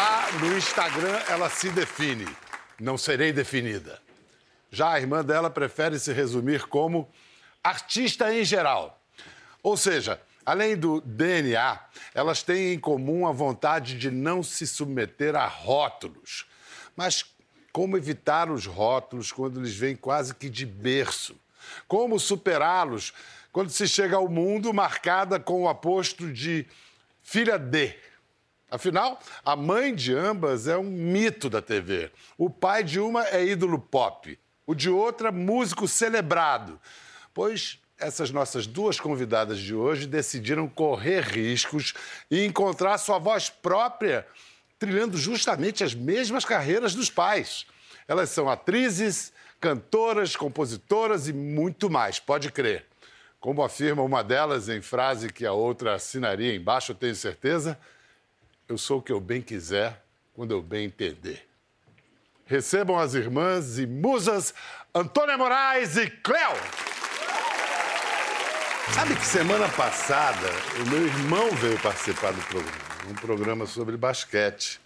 Já no Instagram, ela se define. Não serei definida. Já a irmã dela prefere se resumir como artista em geral. Ou seja, além do DNA, elas têm em comum a vontade de não se submeter a rótulos. Mas como evitar os rótulos quando eles vêm quase que de berço? Como superá-los quando se chega ao mundo marcada com o aposto de filha de? Afinal, a mãe de ambas é um mito da TV. O pai de uma é ídolo pop, o de outra, músico celebrado. Pois essas nossas duas convidadas de hoje decidiram correr riscos e encontrar sua voz própria, trilhando justamente as mesmas carreiras dos pais. Elas são atrizes, cantoras, compositoras e muito mais, pode crer. Como afirma uma delas em frase que a outra assinaria embaixo, eu tenho certeza, eu sou o que eu bem quiser, quando eu bem entender. Recebam as irmãs e musas Antônia Moraes e Cléo. Sabe que semana passada o meu irmão veio participar do programa, um programa sobre basquete.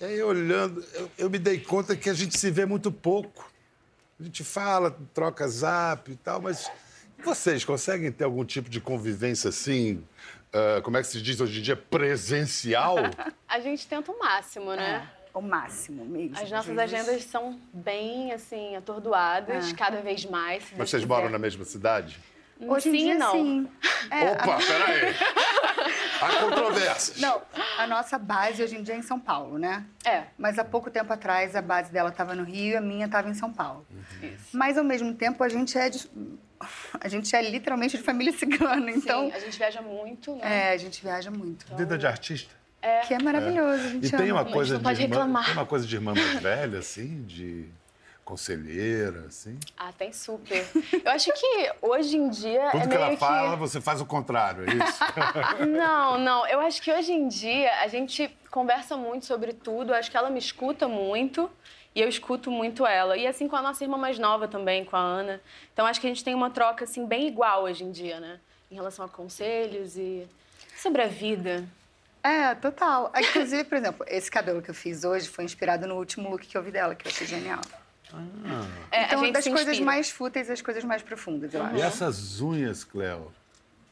E aí, olhando, eu, eu me dei conta que a gente se vê muito pouco. A gente fala, troca zap e tal, mas vocês conseguem ter algum tipo de convivência assim? Uh, como é que se diz hoje em dia? Presencial? a gente tenta o máximo, né? É, o máximo mesmo. As nossas agendas são bem, assim, atordoadas, É. cada vez mais. se Mas vocês quiser. moram na mesma cidade? Hoje em Sim dia, não. sim. É, Opa, a- peraí. Há controvérsias. Não, a nossa base hoje em dia é em São Paulo, né? É, Mas há pouco tempo atrás a base dela estava no Rio e a minha estava em São Paulo. isso. Mas ao mesmo tempo a gente é de- a gente é literalmente de família cigana, então Sim, a gente viaja muito, né? é, a gente viaja muito. Vida de artista. Que é maravilhoso, a gente E tem ama. uma coisa não de pode irmã, reclamar. tem uma coisa de irmã mais velha, assim, de conselheira, assim. Ah, tem super. Eu acho que hoje em dia Tudo é que meio ela fala, você faz o contrário, é isso? Não, não. Eu acho que hoje em dia a gente conversa muito sobre tudo. Eu acho que ela me escuta muito e eu escuto muito ela. E assim com a nossa irmã mais nova também, com a Ana. Então acho que a gente tem uma troca assim bem igual hoje em dia, né? Em relação a conselhos e sobre a vida. É, total. Inclusive, por exemplo, esse cabelo que eu fiz hoje foi inspirado no último look que eu vi dela, que eu achei genial. É, então, a das coisas inspira. mais fúteis às coisas mais profundas, eu acho. E essas unhas, Cleo?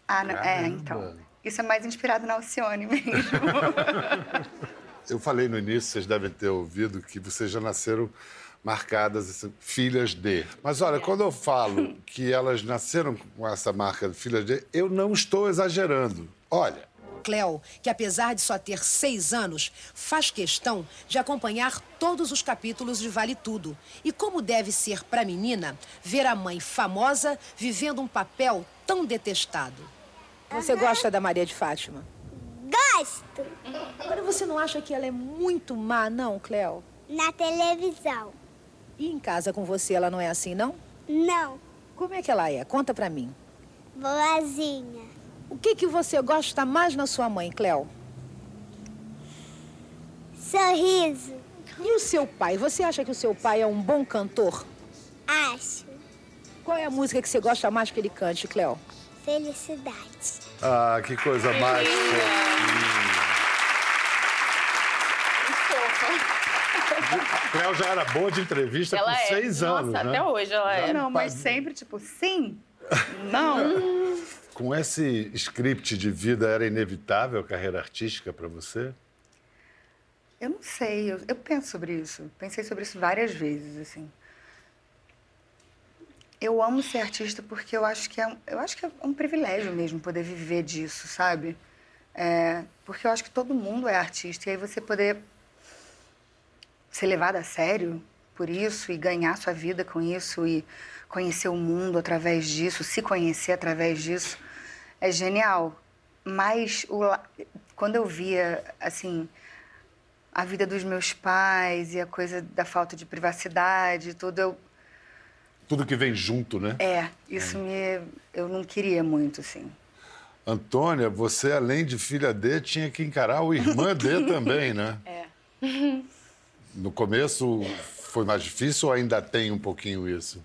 Ah, não, é, então. Isso é mais inspirado na Alcione mesmo. Eu falei no início, vocês devem ter ouvido, que vocês já nasceram marcadas, assim, filhas de. Mas olha, quando eu falo que elas nasceram com essa marca de filhas de, eu não estou exagerando. Olha, Cleo, que apesar de só ter seis anos, faz questão de acompanhar todos os capítulos de Vale Tudo. E como deve ser para a menina ver a mãe famosa vivendo um papel tão detestado. Você gosta da Maria de Fátima? Gosto Agora você não acha que ela é muito má, não, Cleo? na televisão. E em casa com você ela não é assim, não? Não, Como é que ela é? Conta pra mim. boazinha. O que, que você gosta mais na sua mãe, Cleo? Sorriso, E o seu pai? Você acha que o seu pai é um bom cantor? acho. Qual é a música que você gosta mais que ele cante, Cleo? Felicidade. Ah, que coisa mais fofinha. Cleo já era boa de entrevista Ela com é. seis Nossa, anos, né? até hoje ela é. Não, mas sempre, tipo, sim, não. Com esse script de vida, era inevitável a carreira artística para você? Eu não sei, eu, eu penso sobre isso. Pensei sobre isso várias vezes, assim. Eu amo ser artista porque eu acho que é, eu acho que é um privilégio mesmo poder viver disso, sabe? É, porque eu acho que todo mundo é artista e aí você poder ser levado a sério por isso e ganhar sua vida com isso e conhecer o mundo através disso, se conhecer através disso, é genial. Mas o quando eu via, assim, a vida dos meus pais e a coisa da falta de privacidade e tudo, eu, Tudo que vem junto, né? é, isso me, eu não queria muito, assim. Antônia, você, além de filha D, tinha que encarar o irmã D também, né? É. No começo foi mais difícil ou ainda tem um pouquinho isso?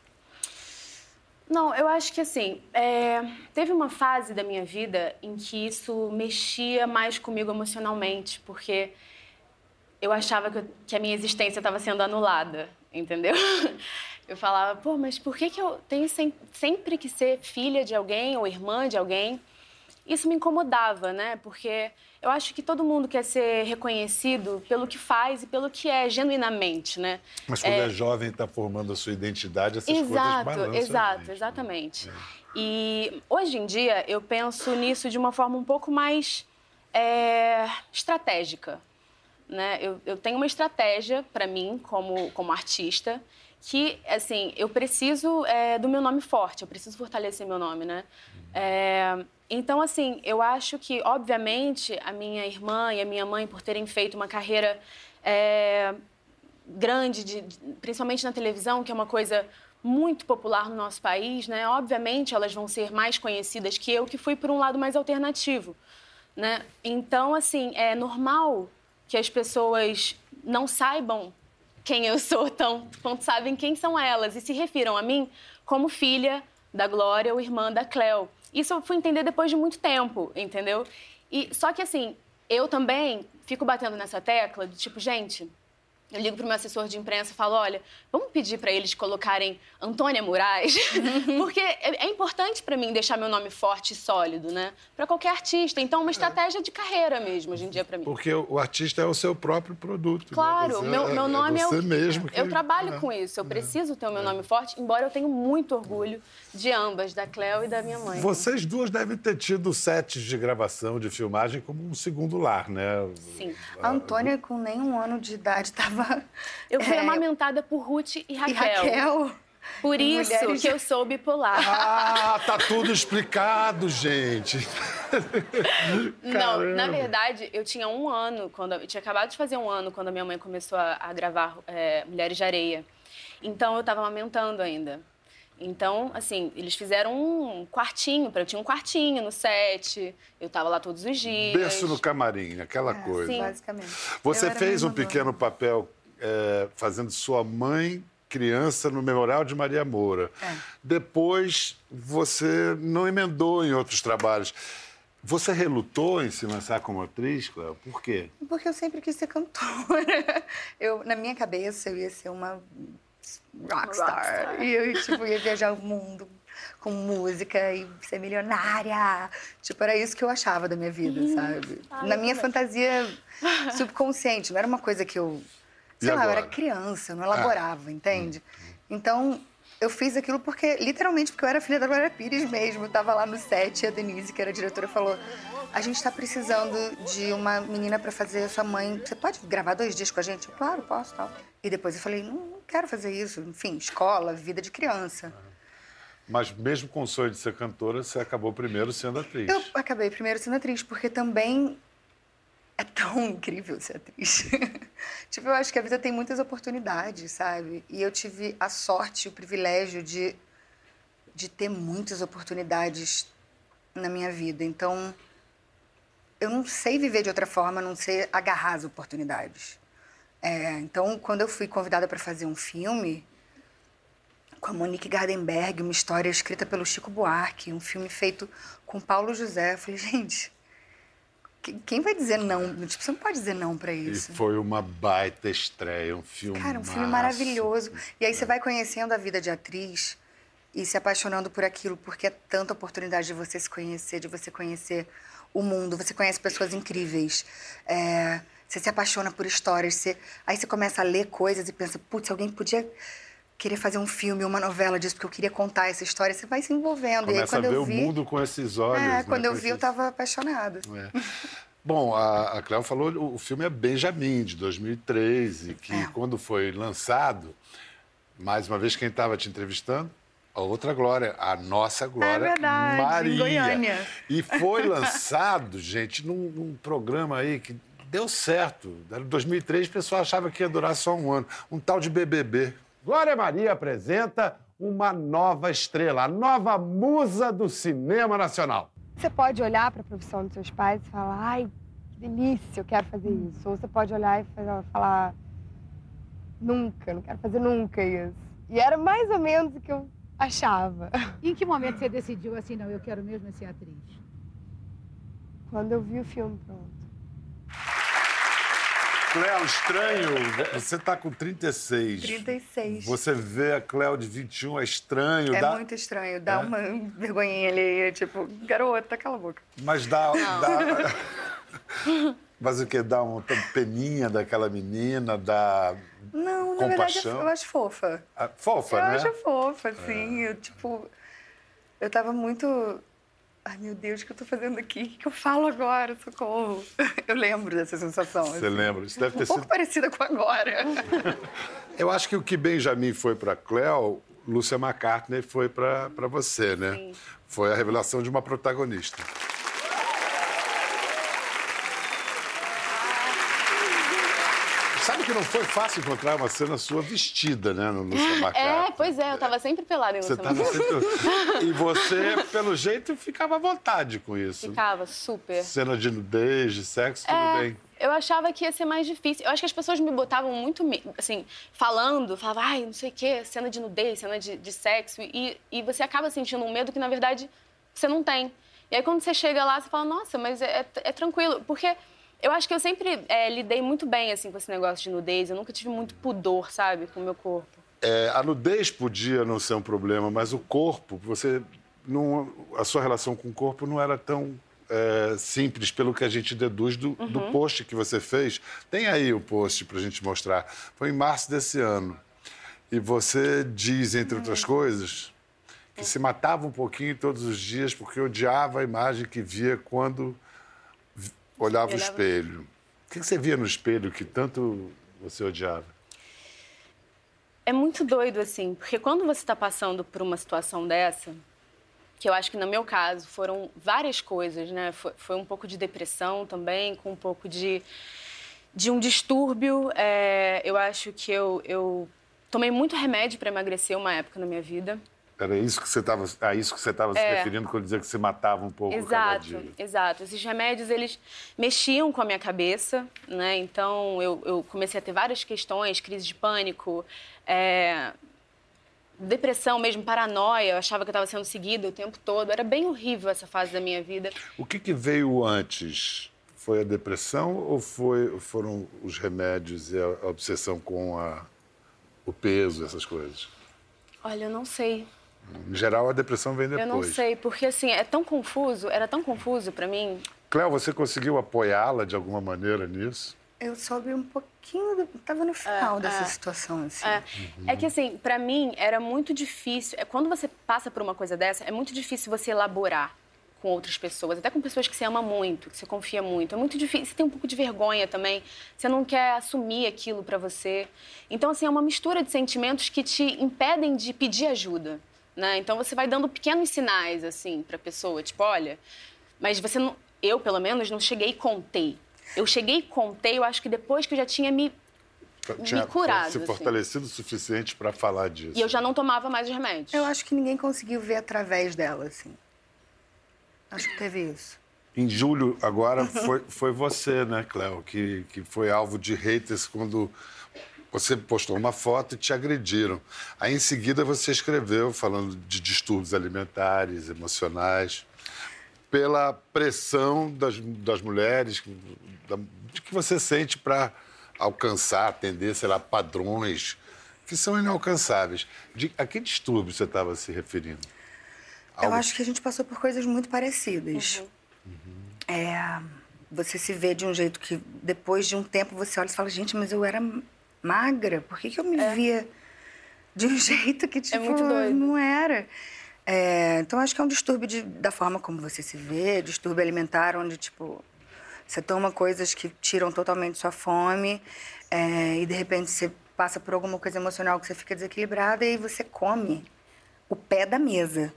Não, eu acho que assim, é, teve uma fase da minha vida em que isso mexia mais comigo emocionalmente, porque eu achava que, eu, que a minha existência estava sendo anulada, entendeu? Eu falava, pô, mas por que, que eu tenho sem, sempre que ser filha de alguém ou irmã de alguém? Isso me incomodava, né? Porque eu acho que todo mundo quer ser reconhecido pelo que faz e pelo que é genuinamente, né? Mas quando é, é jovem e está formando a sua identidade, essas exato, coisas balançam. Exato, né? exatamente. É. E hoje em dia eu penso nisso de uma forma um pouco mais é, estratégica. Né? Eu, eu tenho uma estratégia para mim como, como artista que, assim, eu preciso é, do meu nome forte, eu preciso fortalecer meu nome, né? É, então, assim, eu acho que, obviamente, a minha irmã e a minha mãe, por terem feito uma carreira é, grande, de, principalmente na televisão, que é uma coisa muito popular no nosso país, né? Obviamente, elas vão ser mais conhecidas que eu, que fui por um lado mais alternativo, né? Então, assim, é normal que as pessoas não saibam quem eu sou tão quanto sabem quem são elas e se refiram a mim como filha da Glória ou irmã da Cleo. Isso eu fui entender depois de muito tempo, entendeu? E só que assim, eu também fico batendo nessa tecla de tipo, gente, eu ligo para o meu assessor de imprensa e falo: olha, vamos pedir para eles colocarem Antônia Moraes, porque é, é importante para mim deixar meu nome forte e sólido, né? Para qualquer artista. Então, uma estratégia de carreira mesmo, hoje em dia, para mim. Porque o artista é o seu próprio produto. Né? Claro, né? meu, meu nome é, você é o. mesmo que... Eu trabalho é. com isso, eu preciso ter o meu nome forte, embora eu tenha muito orgulho de ambas, da Cleo e da minha mãe. Vocês duas devem ter tido sets de gravação, de filmagem, como um segundo lar, né? Sim. A Antônia, com nem um ano de idade, estava eu fui é, amamentada por Ruth e Raquel. E Raquel. Por isso mulheres... que eu sou bipolar. Ah, tá tudo explicado, gente. Não, na verdade, eu tinha um ano, quando eu tinha acabado de fazer um ano quando a minha mãe começou a, a gravar é, Mulheres de Areia. Então eu estava amamentando ainda. Então, assim, eles fizeram um quartinho, para eu tinha um quartinho no set, eu estava lá todos os dias. Berço no camarim, aquela é, coisa. Sim, basicamente. Você fez um pequeno papel é, fazendo sua mãe criança no Memorial de Maria Moura. É. Depois você não emendou em outros trabalhos. Você relutou em se lançar como atriz, Cléo? Por quê? Porque eu sempre quis ser cantora. Eu, na minha cabeça, eu ia ser uma rockstar. rockstar. E eu tipo, ia viajar o mundo com música e ser milionária. Tipo, era isso que eu achava da minha vida, uhum. sabe? Ai, na minha fantasia subconsciente. Não era uma coisa que eu Sei lá, eu era criança, eu não elaborava, ah. entende? Então, eu fiz aquilo porque, literalmente, porque eu era filha da Glória Pires mesmo. Eu tava lá no set e a Denise, que era a diretora, falou: A gente tá precisando de uma menina para fazer a sua mãe. Você pode gravar dois dias com a gente? Eu, claro, posso tal. E depois eu falei: Não, não quero fazer isso. Enfim, escola, vida de criança. Mas mesmo com o sonho de ser cantora, você acabou primeiro sendo atriz. Eu acabei primeiro sendo atriz, porque também é tão incrível ser atriz. tipo, eu acho que a vida tem muitas oportunidades, sabe? E eu tive a sorte, o privilégio de, de ter muitas oportunidades na minha vida. Então, eu não sei viver de outra forma, não sei agarrar as oportunidades. É, então, quando eu fui convidada para fazer um filme com a Monique Gardenberg, uma história escrita pelo Chico Buarque, um filme feito com Paulo José, eu falei, gente quem vai dizer não? Tipo, você não pode dizer não para isso. E foi uma baita estreia, um filme. Cara, um filme maravilhoso. E aí você vai conhecendo a vida de atriz e se apaixonando por aquilo, porque é tanta oportunidade de você se conhecer, de você conhecer o mundo. Você conhece pessoas incríveis. É, você se apaixona por histórias. Você, aí você começa a ler coisas e pensa, putz, alguém podia querer fazer um filme, uma novela disso, porque eu queria contar essa história. Você vai se envolvendo. Começa e aí, quando a ver eu vi, o mundo com esses olhos. É, né? quando eu com vi, esses... eu estava apaixonada. É. Bom, a, a Cléo falou, o filme é Benjamin, de 2013, que é. quando foi lançado, mais uma vez, quem estava te entrevistando? A outra Glória, a nossa Glória é verdade, Maria. Em Goiânia. E foi lançado, gente, num, num programa aí que deu certo. Em 2003, o pessoal achava que ia durar só um ano. Um tal de BBB. Glória Maria apresenta uma nova estrela, a nova musa do cinema nacional. Você pode olhar para a profissão dos seus pais e falar, ai, que delícia, eu quero fazer isso. Ou você pode olhar e falar, nunca, não quero fazer nunca isso. E era mais ou menos o que eu achava. E em que momento você decidiu assim, não, eu quero mesmo ser atriz? Quando eu vi o filme pronto. Cléo, estranho. Você tá com 36. 36. Você vê a Cléo de 21, é estranho. É dá... muito estranho, dá uma vergonhinha ali, tipo, garota, cala a boca. Mas dá. dá... Mas o que? Dá uma peninha daquela menina, dá. Não, na verdade, Compaixão. eu acho fofa. Ah, Fofa, eu né? acho fofa, assim. Eu, tipo, eu tava muito. Ai, meu Deus, o que eu tô fazendo aqui? O que eu falo agora? Socorro. Eu lembro dessa sensação. Você assim. lembra? Isso deve ter Um pouco sido. parecida com agora. Eu acho que o que Benjamin foi para Cléo, Lúcia McCartney foi para você, né? Sim. Foi a revelação de uma protagonista. Sabe que não foi fácil encontrar uma cena sua vestida, né, no McCartney? É, pois é, eu tava sempre pelada em Você tava sempre... E você, pelo jeito, ficava à vontade com isso. Ficava super. Cena de nudez, de sexo, tudo É, bem. eu achava que ia ser mais difícil. Eu acho que as pessoas me botavam muito, assim, falando, falavam, ai, não sei o quê, cena de nudez, cena de, de sexo. E, e você acaba sentindo um medo que, na verdade, você não tem. E aí, quando você chega lá, você fala, nossa, mas é, é- é tranquilo. Porque eu acho que eu sempre é, lidei muito bem, assim, com esse negócio de nudez. Eu nunca tive muito pudor, sabe, com o meu corpo. É, a nudez podia não ser um problema, mas o corpo, você não, a sua relação com o corpo não era tão é, simples, pelo que a gente deduz do, do post que você fez. Tem aí o post para a gente mostrar. Foi em março desse ano. E você diz, entre outras coisas, que se matava um pouquinho todos os dias porque odiava a imagem que via quando vi- olhava o Olhava. espelho. O que que você via no espelho que tanto você odiava? É muito doido, assim, porque quando você está passando por uma situação dessa, que eu acho que no meu caso foram várias coisas, né? Foi, foi um pouco de depressão também, com um pouco de, de um distúrbio. É, eu acho que eu, eu tomei muito remédio para emagrecer uma época na minha vida. Era isso que você estava, a isso que você estava se É. referindo quando dizia que você matava um pouco Exato, exato. Esses remédios, eles mexiam com a minha cabeça, né? Então, eu, eu comecei a ter várias questões, crise de pânico, é, depressão mesmo, paranoia. Eu achava que eu estava sendo seguida o tempo todo. Era bem horrível essa fase da minha vida. O que, que veio antes? Foi a depressão ou foi, foram os remédios e a, a obsessão com a, o peso, essas coisas? Olha, eu não sei. Em geral, a depressão vem depois. Eu não sei, porque assim, é tão confuso, era tão confuso para mim. Cléo, você conseguiu apoiá-la de alguma maneira nisso? Eu soube um pouquinho, do... tava no final dessa situação, assim. É, é que assim, pra mim era muito difícil. é, Quando você passa por uma coisa dessa, é muito difícil você elaborar com outras pessoas, até com pessoas que você ama muito, que você confia muito. É muito difícil. Você tem um pouco de vergonha também. Você não quer assumir aquilo pra você. Então assim, é uma mistura de sentimentos que te impedem de pedir ajuda, né? Então você vai dando pequenos sinais assim pra pessoa, tipo, olha, mas você não, eu pelo menos não cheguei e contei. Eu cheguei e contei, eu acho que depois que eu já tinha me Tinha curado, se assim. fortalecido o suficiente para falar disso. E eu já não tomava mais os remédios. Eu acho que ninguém conseguiu ver através dela, assim. Acho que teve isso. Em julho, agora, foi, foi você, né, Cléo, que, que foi alvo de haters quando você postou uma foto e te agrediram. Aí, em seguida, você escreveu falando de distúrbios alimentares, emocionais, pela pressão das, das mulheres, da, de que você sente para alcançar, atender, sei lá, padrões que são inalcançáveis. De, a que distúrbio você estava se referindo? Eu acho que a gente passou por coisas muito parecidas. É, você se vê de um jeito que depois de um tempo você olha e fala, gente, mas eu era magra, por que, que eu me via de um jeito que tipo, muito doido. não era? É, então acho que é um distúrbio de- da forma como você se vê, distúrbio alimentar, onde tipo você toma coisas que tiram totalmente sua fome é, e de repente você passa por alguma coisa emocional que você fica desequilibrada e você come o pé da mesa.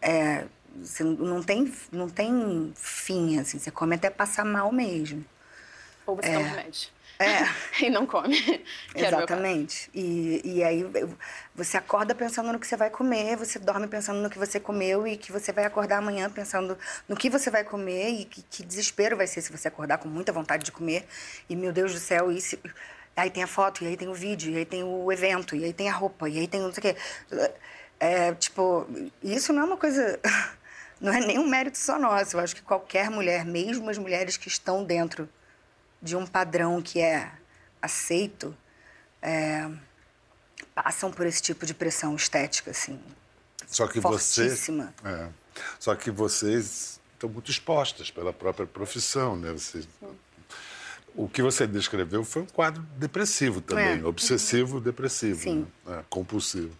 É, você não- tem, não tem fim, assim, você come até passar mal mesmo. Ou você toma remédio. É. e não come. Exatamente. E, e aí você acorda pensando no que você vai comer, você dorme pensando no que você comeu e que você vai acordar amanhã pensando no que você vai comer e que, que desespero vai ser se você acordar com muita vontade de comer. E meu Deus do céu, se... aí tem a foto, e aí tem o vídeo, e aí tem o evento, e aí tem a roupa, e aí tem não sei o quê. É, tipo, isso não é uma coisa. Não é nem um mérito só nosso. Eu acho que qualquer mulher, mesmo as mulheres que estão dentro de um padrão que é aceito é, passam por esse tipo de pressão estética, assim. Só que você. Fortíssima. É. Só que vocês estão muito expostas pela própria profissão, né? Vocês... O que você descreveu foi um quadro depressivo também, É. obsessivo depressivo, Sim. né? É, compulsivo.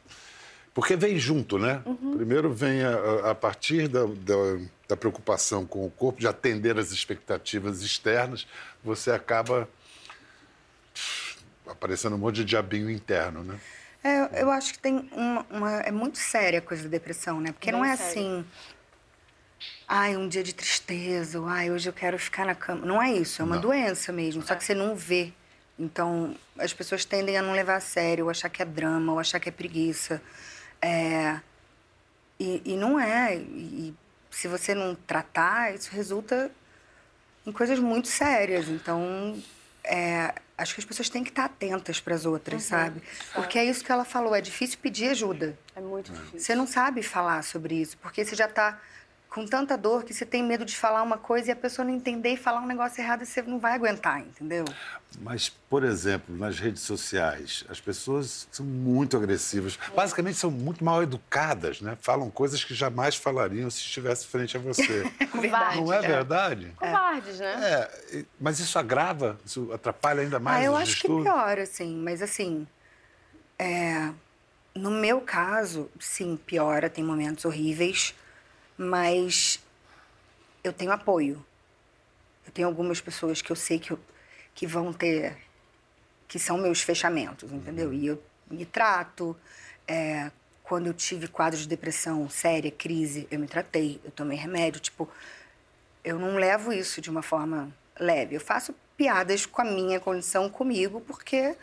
Porque vem junto, né? Primeiro vem a, a- partir da, da, da preocupação com o corpo, de atender às expectativas externas, você acaba aparecendo um monte de diabinho interno, né? É, eu- acho que tem uma, uma- É muito séria a coisa da depressão, né? Porque não Bem é séria. assim. Ai, um dia de tristeza, ou ai, hoje eu quero ficar na cama. Não é isso, é uma Não. doença mesmo, só que você não vê. Então, as pessoas tendem a não levar a sério, ou achar que é drama, ou achar que é preguiça. É, E, e não é. E, se você não tratar, isso resulta em coisas muito sérias. Então, é, acho que as pessoas têm que estar atentas para as outras, sabe? Porque é isso que ela falou, é difícil pedir ajuda. É muito difícil. Você não sabe falar sobre isso, porque você já está com tanta dor que você tem medo de falar uma coisa e a pessoa não entender e falar um negócio errado e você não vai aguentar, entendeu? Mas, por exemplo, nas redes sociais, as pessoas são muito agressivas. Basicamente, são muito mal educadas, né? Falam coisas que jamais falariam se estivesse frente a você. Covarde. Não é verdade? Covardes, né? É, mas isso agrava, isso atrapalha ainda mais ah, eu os acho que estudos. piora, assim, mas assim. é, no meu caso, sim, piora, tem momentos horríveis, mas eu tenho apoio. Eu tenho algumas pessoas que eu sei que, eu- que vão ter. que são meus fechamentos, entendeu? E eu me trato. é, quando eu tive quadro de depressão séria, crise, eu me tratei, eu tomei remédio. Tipo, eu não levo isso de uma forma leve. Eu faço piadas com a minha condição comigo, porque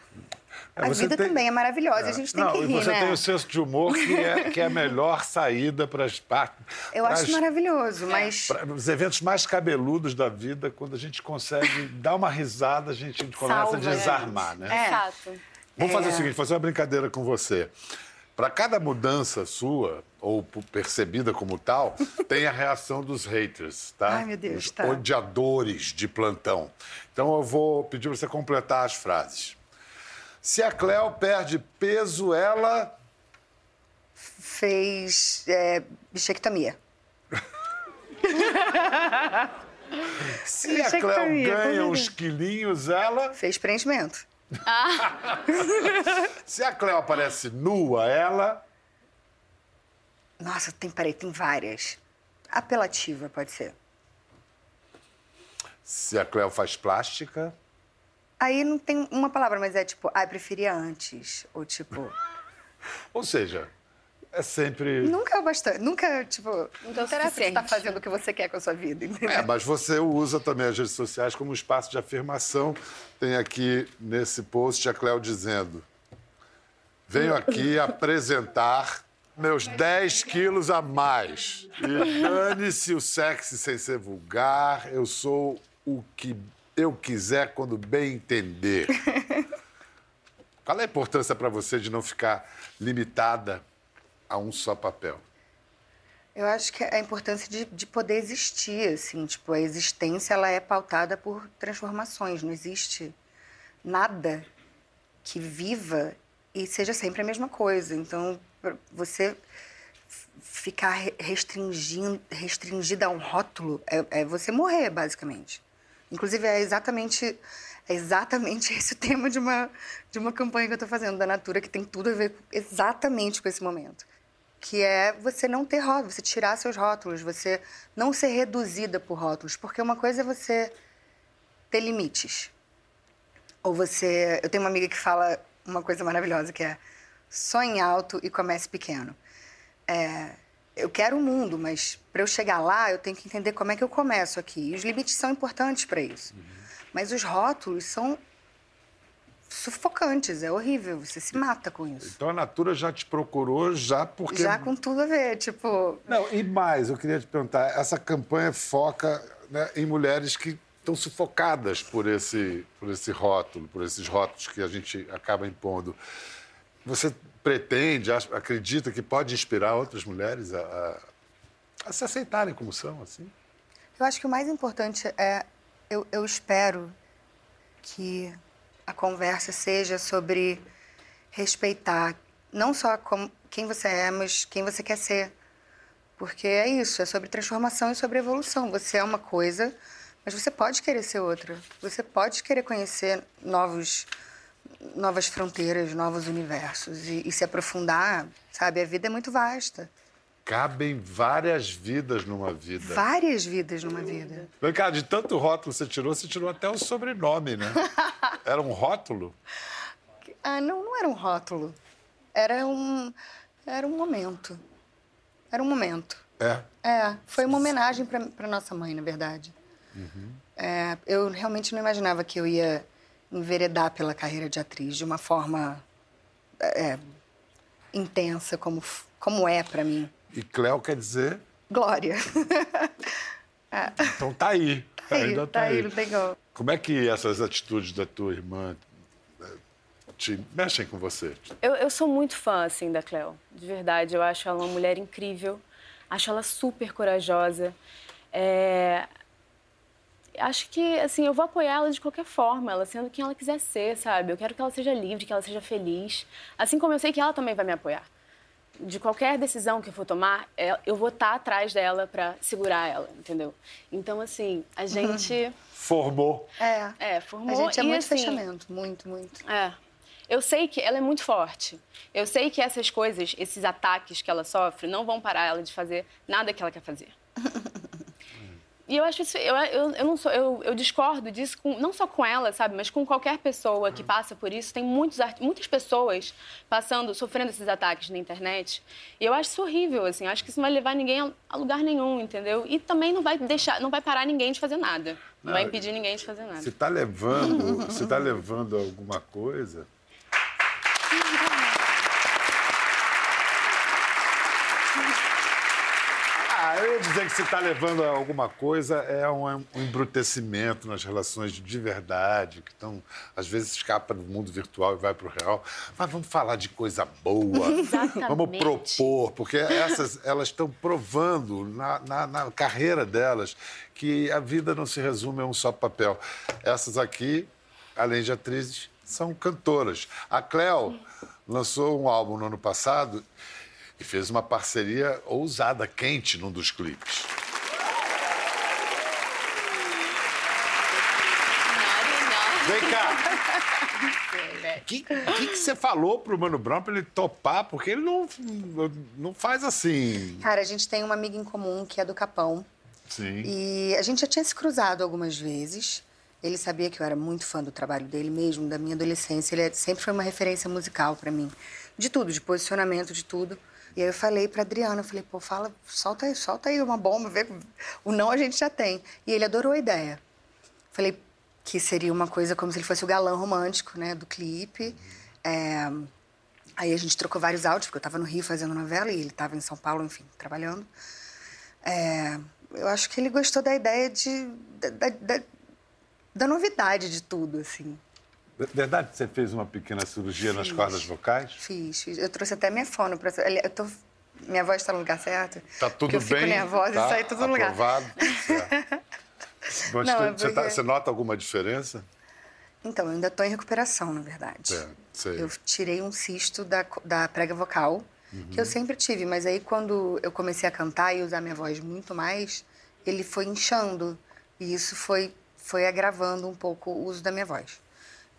É, a você vida tem- também é maravilhosa e a gente tem Não, que e rir, você né? tem o senso de humor que é, que é a melhor saída para as partes. Eu acho maravilhoso, É. mas Para os eventos mais cabeludos da vida, quando a gente consegue dar uma risada, a gente começa Salva, a né? desarmar, né? Exato. Vamos É. fazer o seguinte, fazer uma brincadeira com você. Para cada mudança sua, ou percebida como tal, tem a reação dos haters, tá? Ai, meu Deus, Os tá. odiadores de plantão. Então eu vou pedir para você completar as frases. Se a Cleo perde peso, ela... fez é, bichectomia. Se a Cleo ganha uns quilinhos, ela... Fez preenchimento. Se a Cleo aparece nua, ela... Nossa, tem, peraí, tem várias. Apelativa, pode ser. Se a Cleo faz plástica... Aí não tem uma palavra, mas é tipo, ai, preferia antes. Ou tipo, Ou seja, é sempre... nunca é o bastante. Nunca, tipo, Nunca é o interessa você tá fazendo o que você quer com a sua vida, entendeu? É, mas você usa também as redes sociais como um espaço de afirmação. Tem aqui nesse post a Cléo dizendo: venho aqui apresentar meus 10 quilos a mais. E dane-se o sexy sem ser vulgar, eu sou o que eu quiser quando bem entender. Qual é a importância para você de não ficar limitada a um só papel? Eu acho que a importância de, de poder existir, assim, tipo, a existência ela é pautada por transformações, não existe nada que viva e seja sempre a mesma coisa. Então, você ficar re- restringindo, restringida a um rótulo é, é você morrer, basicamente. Inclusive, é exatamente, é exatamente esse o tema de uma, de uma campanha que eu estou fazendo da Natura, que tem tudo a ver exatamente com esse momento que é você não ter rótulos, você tirar seus rótulos, você não ser reduzida por rótulos, porque uma coisa é você ter limites. Ou você, eu tenho uma amiga que fala uma coisa maravilhosa que é sonhe alto e comece pequeno. É, eu quero o mundo, mas para eu chegar lá, eu tenho que entender como é que eu começo aqui. E os limites são importantes para isso. Mas os rótulos são sufocantes, é horrível, você se mata com isso. Então a Natura já te procurou já porque Já com tudo a ver, tipo, Não, e mais, eu queria te perguntar, essa campanha foca né, em mulheres que estão sufocadas por esse, por esse rótulo, por esses rótulos que a gente acaba impondo. Você pretende, acredita que pode inspirar outras mulheres a, a- a se aceitarem como são, assim? Eu acho que o mais importante é. Eu, eu espero que a conversa seja sobre respeitar não só como, quem você é, mas quem você quer ser. Porque é isso, é sobre transformação e sobre evolução. Você é uma coisa, mas você pode querer ser outra. Você pode querer conhecer novos, novas fronteiras, novos universos e, e se aprofundar, sabe? A vida é muito vasta. Cabem várias vidas numa vida. Várias vidas numa vida. Vem cá, de tanto rótulo que você tirou, você tirou até o sobrenome, né? Era um rótulo? Ah, não, não era um rótulo. Era um, era um momento. Era um momento. É. É, foi uma homenagem para nossa mãe, na verdade. É, eu realmente não imaginava que eu ia enveredar pela carreira de atriz de uma forma é, intensa como, como é para mim. E Cléo quer dizer. Glória. Então tá aí. Tá aí, Ainda tá aí, legal. Como é que essas atitudes da tua irmã eh, te mexem com você? Eu, eu sou muito fã, assim, da Cleo. De verdade. Eu acho ela uma mulher incrível. Acho ela super corajosa. É, Acho que, assim, eu vou apoiar ela de qualquer forma, ela sendo quem ela quiser ser, sabe? Eu quero que ela seja livre, que ela seja feliz. Assim como eu sei que ela também vai me apoiar. De qualquer decisão que eu for tomar, é- eu vou estar atrás dela pra segurar ela, entendeu? Então, assim, a gente... Formou. É. É, formou... A gente é e, muito assim, fechamento, muito, muito. é. Eu sei que ela é muito forte. Eu sei que essas coisas, esses ataques que ela sofre, não vão parar ela de fazer nada que ela quer fazer. E eu acho isso, eu, eu, eu não sou, eu, eu discordo disso com, não só com ela, sabe, mas com qualquer pessoa que passa por isso. Tem muitos, muitas pessoas passando, sofrendo esses ataques na internet. E eu acho isso horrível, assim. Eu acho que isso não vai levar ninguém a, a lugar nenhum, entendeu? E também não vai deixar, não vai parar ninguém de fazer nada. Não, vai impedir ninguém de fazer nada. Se tá levando, se tá levando alguma coisa. Ah, eu ia dizer que se está levando a alguma coisa é um, um embrutecimento nas relações de verdade, que estão, às vezes, escapa do mundo virtual e vai para o real. Mas vamos falar de coisa boa. Exatamente. Vamos propor, porque essas elas estão provando na, na, na carreira delas que a vida não se resume a um só papel. Essas aqui, além de atrizes, são cantoras. A Cleo lançou um álbum no ano passado e fez uma parceria ousada, quente, num dos clipes. Vem cá. O que, que, que você falou pro Mano Brown pra ele topar? Porque ele não, não faz assim. Cara, a gente tem uma amiga em comum que é do Capão. Sim. E a gente já tinha se cruzado algumas vezes. Ele sabia que eu era muito fã do trabalho dele mesmo, da minha adolescência. Ele é- sempre foi uma referência musical pra mim. De tudo, de posicionamento, de tudo. E aí eu falei pra Adriana, eu falei, pô, fala, solta aí, solta aí uma bomba, vê. O não a gente já tem. E ele adorou a ideia. Falei que seria uma coisa como se ele fosse o galã romântico, né, do clipe. É, Aí a gente trocou vários áudios, porque eu estava no Rio fazendo novela e ele estava em São Paulo, enfim, trabalhando. É, eu acho que ele gostou da ideia de, da- da- da novidade de tudo, assim. Verdade que você fez uma pequena cirurgia nas cordas vocais? Fiz, fiz. Eu trouxe até minha fono para eu tô minha voz está no lugar certo? Tá tudo Porque eu bem? fico nervosa tá e sai tudo no lugar. aprovado? Mas Não, tu- é você, tá- porque- você nota alguma diferença? Então, eu ainda estou em recuperação, na verdade. É, sei. Eu tirei um cisto da, da prega vocal, que eu sempre tive, mas aí quando eu comecei a cantar e usar minha voz muito mais, ele foi inchando. E isso foi, foi agravando um pouco o uso da minha voz.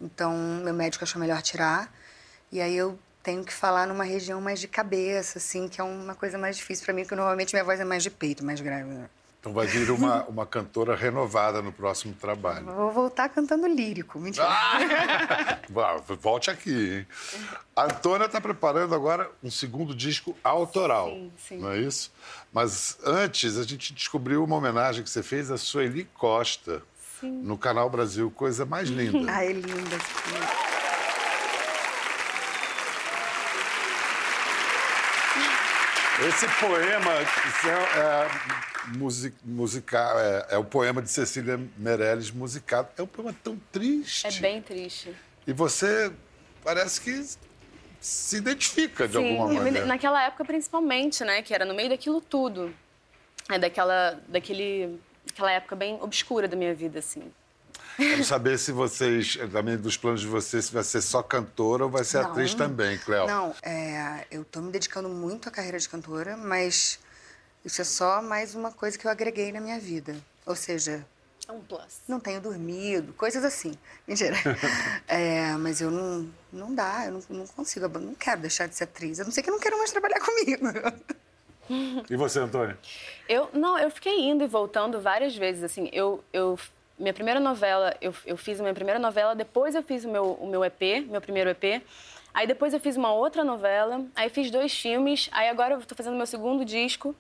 Então, meu médico achou melhor tirar. E aí eu tenho que falar numa região mais de cabeça, assim, que é uma coisa mais difícil para mim, porque normalmente minha voz é mais de peito, mais grave. né? Então vai vir uma, uma cantora renovada no próximo trabalho. Vou voltar cantando lírico, mentira. Vá, Volte aqui, hein? A Antônia está preparando agora um segundo disco autoral. Sim, sim. Não é isso? Mas antes, a gente descobriu uma homenagem que você fez a Sueli Costa. No Canal Brasil, coisa mais linda. Ai, linda. esse Esse poema é, é, musi- musical, é, é o poema de Cecília Meirelles musicado. É um poema tão triste. É bem triste. E você parece que se identifica de alguma Sim, maneira. naquela época principalmente, né? Que era no meio daquilo tudo. É daquela, daquele, daquela época bem obscura da minha vida, assim. Quero saber se vocês, também dos planos de vocês, se vai ser só cantora ou vai ser Não. atriz também, Cléo. Não, é, eu tô me dedicando muito à carreira de cantora, mas isso é só mais uma coisa que eu agreguei na minha vida. Ou seja, É um plus. não tenho dormido, coisas assim. Mentira. É, mas eu não, não dá, eu não, não consigo, eu não quero deixar de ser atriz. A não ser que eu não quero mais trabalhar comigo. E você, Antônio? Eu, não, eu fiquei indo e voltando várias vezes, assim, eu, eu minha primeira novela, eu, eu fiz a minha primeira novela, depois eu fiz o meu, o meu EP, meu primeiro EP, aí depois eu fiz uma outra novela, aí fiz dois filmes, aí agora eu tô fazendo meu segundo disco,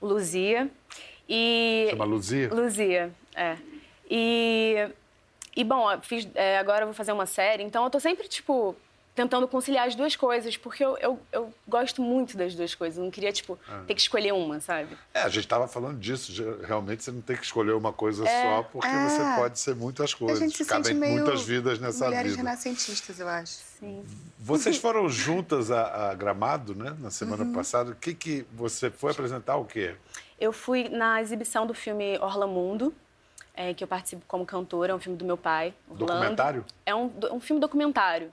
Luzia, e... Chama Luzia? Luzia, é. E, e bom, fiz, é, agora eu vou fazer uma série, então eu tô sempre, tipo, tentando conciliar as duas coisas, porque eu, eu, eu gosto muito das duas coisas, eu não queria, tipo, Ah. ter que escolher uma, sabe? É, a gente estava falando disso. Realmente você não tem que escolher uma coisa só, porque É. você pode ser muitas A coisas. gente se Cabem sente meio muitas vidas nessa mulheres vida. renascentistas, eu acho. Sim. Vocês foram juntas a, a Gramado, né? Na semana Uhum. passada. O que que você foi apresentar o quê? Eu fui na exibição do filme Orla Mundo, é, que eu participo como cantora, é um filme do meu pai, Orlando. Documentário? É um, um filme documentário.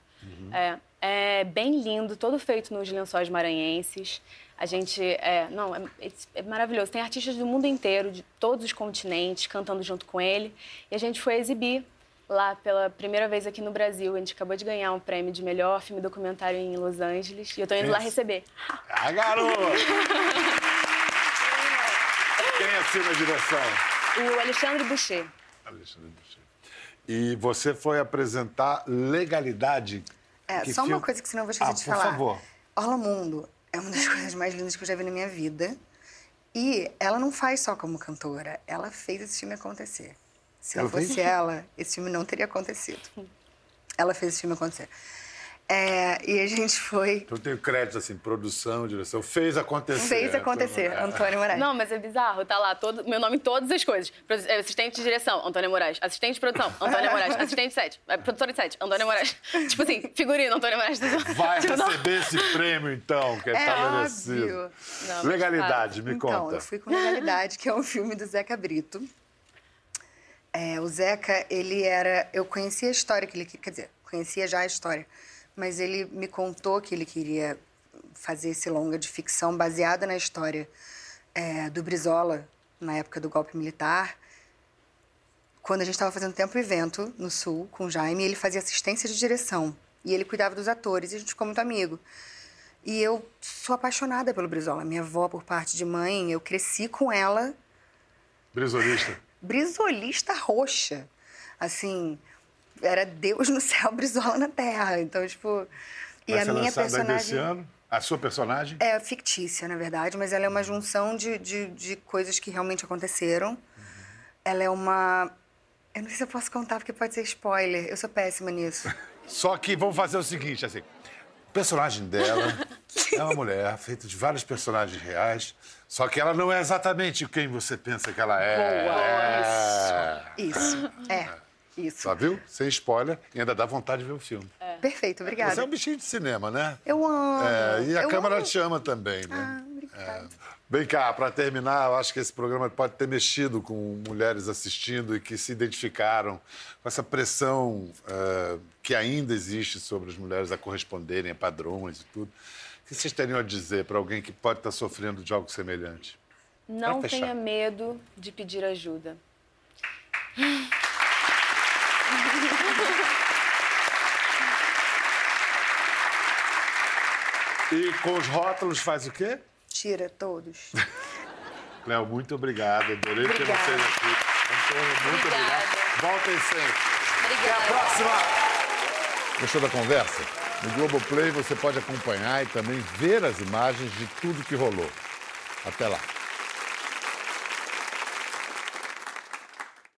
É, é bem lindo, todo feito nos lençóis maranhenses. A gente, é, não, é, é maravilhoso. Tem artistas do mundo inteiro, de todos os continentes, cantando junto com ele. E a gente foi exibir lá pela primeira vez aqui no Brasil. A gente acabou de ganhar um prêmio de melhor filme documentário em Los Angeles. E eu tô indo lá Isso. receber. Ah, garoto! Quem assina a direção? O Alexandre Boucher. Alexandre Boucher. E você foi apresentar Legalidade. É, só uma coisa que senão eu vou esquecer Ah, de por falar. favor. Orla Mundo é uma das coisas mais lindas que eu já vi na minha vida. E ela não faz só como cantora, ela fez esse filme acontecer. Se Ela não fosse fez? ela, esse filme não teria acontecido. Ela fez esse filme acontecer. É, e a gente foi. Eu tenho crédito, assim, produção, direção. Fez acontecer. Fez acontecer, É. Antônio Moraes. Não, mas é bizarro. Tá lá todo, meu nome em todas as coisas. É, Assistente de direção, Antônia Moraes. Assistente de produção, Antônia Moraes. Assistente de set, é, produtora de set, Antônia Moraes. tipo assim, figurino, Antônia Moraes. Vai Tipo, não. receber esse prêmio, então, que é, É óbvio. Não, mas Legalidade, me então, conta. eu fui com Legalidade, que é um filme do Zeca Brito. É, o Zeca, ele era... Eu conhecia a história que ele... Quer dizer, conhecia já a história. Mas ele me contou que ele queria fazer esse longa de ficção baseada na história é, do Brizola, na época do golpe militar. Quando a gente estava fazendo Tempo e Vento, no Sul, com o Jaime, ele fazia assistência de direção. E ele cuidava dos atores, e a gente ficou muito amigo. E eu sou apaixonada pelo Brizola. Minha avó, por parte de mãe, eu cresci com ela, Brisolista. brisolista roxa. Assim, era Deus no céu, Brizola na terra. Então, tipo. E Vai a minha ainda esse personagem. ano? A sua personagem? É fictícia, na verdade, mas ela é uma junção de, de, de coisas que realmente aconteceram. Ela é uma. Eu não sei se eu posso contar, porque pode ser spoiler. Eu sou péssima nisso. Só que vamos fazer o seguinte, assim. O personagem dela é uma mulher feita de vários personagens reais, só que ela não é exatamente quem você pensa que ela é. Boa, É. Isso. É. Isso. Só viu? Sem spoiler, e ainda dá vontade de ver o filme. Perfeito, obrigada. Você é um bichinho de cinema, né? Eu amo. É, e a eu Câmara amo. te ama também, né? Ah, obrigada. Vem cá, para terminar, eu acho que esse programa pode ter mexido com mulheres assistindo e que se identificaram com essa pressão eh, que ainda existe sobre as mulheres a corresponderem a padrões e tudo. O que vocês teriam a dizer para alguém que pode estar sofrendo de algo semelhante? Não tenha medo de pedir ajuda. E com os rótulos faz o quê? Tira todos. Cléo, muito obrigado. Adorei ter vocês aqui. Antônio, muito Obrigada. obrigado. Voltem sempre. Obrigada. Próxima! Gostou da conversa? No Globoplay você pode acompanhar e também ver as imagens de tudo que rolou. Até lá.